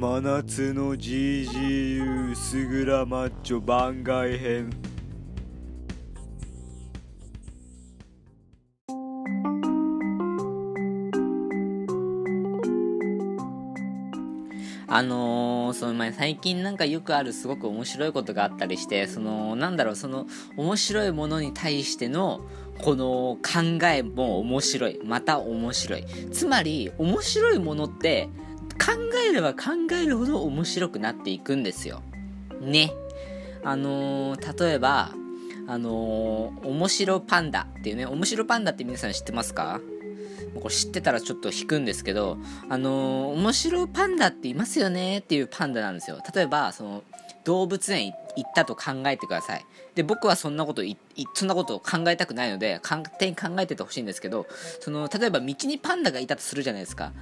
真夏の GGU スグラマッチョ番外編。あのー、その前最近なんかよくあるすごく面白いことがあったりしてそのなんだろうその面白いものに対してのこの考えも面白い。また面白い。つまり面白いものって考えれば考えるほど面白くなっていくんですよねあのー、例えばあのー、面白パンダっていうね面白パンダって皆さん知ってますか？これ知ってたらちょっと引くんですけど、あのー、面白パンダっていますよねっていうパンダなんですよ。例えば、その、動物園行ったと考えてください。で、僕はそんなこと、そんなことを考えたくないので、勝手に考えててほしいんですけど、その、例えば道にパンダがいたとするじゃないですか。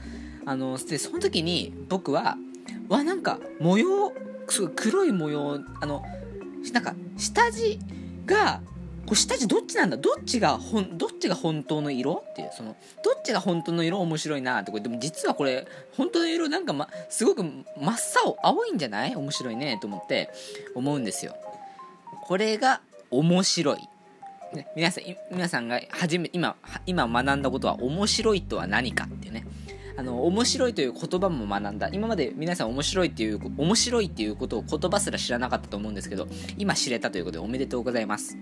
あの、で、その時に僕は、わ、なんか模様、すごい黒い模様、あの、なんか下地がこれ下地どっちなんだ？どっちがほんどっちが本当の色っていうそのどっちが本当の色面白いなってこれでも実はこれ本当の色なんか、ま、すごく真っ青青いんじゃない？面白いねと思って思うんですよ。これが面白い。ね、皆さん皆さんが初め今今学んだことは面白いとは何かっていうね。あの面白いという言葉も学んだ。今まで皆さん面白いっていう面白いっていうことを言葉すら知らなかったと思うんですけど今知れたということでおめでとうございます。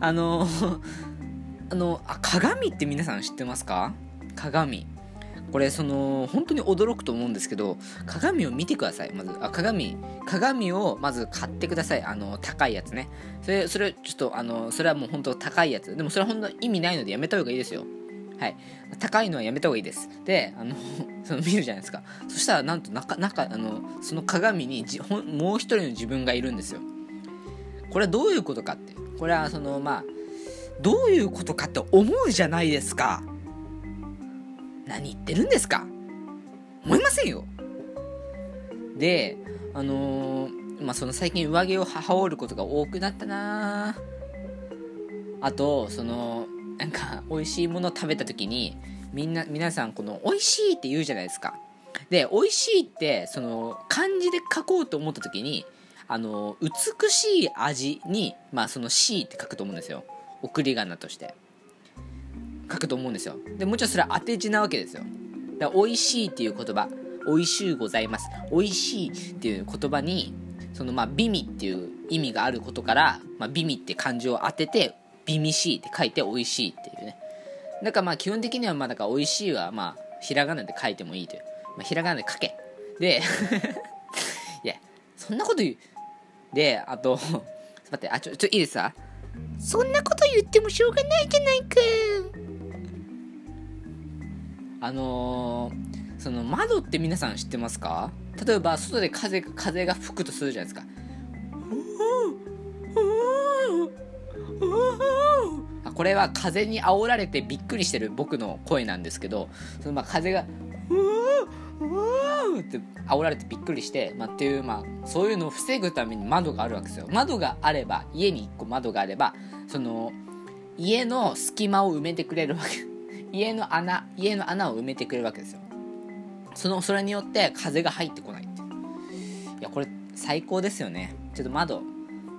あのあのあ鏡って皆さん知ってますか？鏡。これその本当に驚くと思うんですけど鏡を見てくださいまず。あ鏡鏡をまず買ってください。あの高いやつね。それそれちょっとあのそれはもう本当高いやつ。でもそれは本当意味ないのでやめた方がいいですよ。はい。高いのはやめた方がいいです。であの その見るじゃないですか。そしたらなんと中中あのその鏡にじほもう一人の自分がいるんですよ。これはどういうことかって。これはそのまあどういうことかって思うじゃないですか。何言ってるんですか？思いませんよ。であのー、まあその最近上着を羽織ることが多くなったな。あとそのなんか美味しいもの食べた時にみんな皆さんこの美味しいって言うじゃないですか。で美味しいってその漢字で書こうと思った時にあの美しい味に、まあ、その C って書くと思うんですよ。送り仮名として。書くと思うんですよ。でもちろんそれは当て字なわけですよ。だから美味しいっていう言葉。美味しゅうございます。美味しいっていう言葉にそのまあ美味っていう意味があることから、まあ、美味って漢字を当てて美味しいって書いて美味しいっていうね。だからまあ基本的にはまあだから美味しいはまあひらがなで書いてもいいという、まあ、ひらがなで書け。で いやそんなこと言う。で、あと、待って、あ、ちょ、ちょ、いいですか？そんなこと言ってもしょうがないじゃないか。あのー、その窓って皆さん知ってますか？例えば外で風風が吹くとするじゃないですか。これは風に煽られてびっくりしてる僕の声なんですけどそのまあ風がうって煽られてびっくりして、まあ、っていう、まあ、そういうのを防ぐために窓があるわけですよ。窓があれば家に1個窓があればその家の隙間を埋めてくれるわけ。家の穴家の穴を埋めてくれるわけですよ。そのそれによって風が入ってこないっていやこれ最高ですよね。ちょっと窓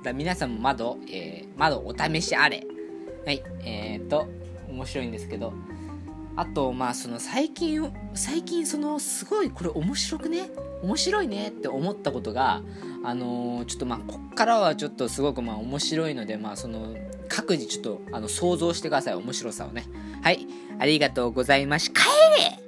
だ皆さんも窓、えー、窓お試しあれ。はいえー、っと面白いんですけど。あとまあその最近最近そのすごいこれ面白くね？面白いねって思ったことがあのー、ちょっとまあこっからはちょっとすごくまあ面白いのでまあその各自ちょっとあの想像してください。面白さをね。はい。ありがとうございまし帰れ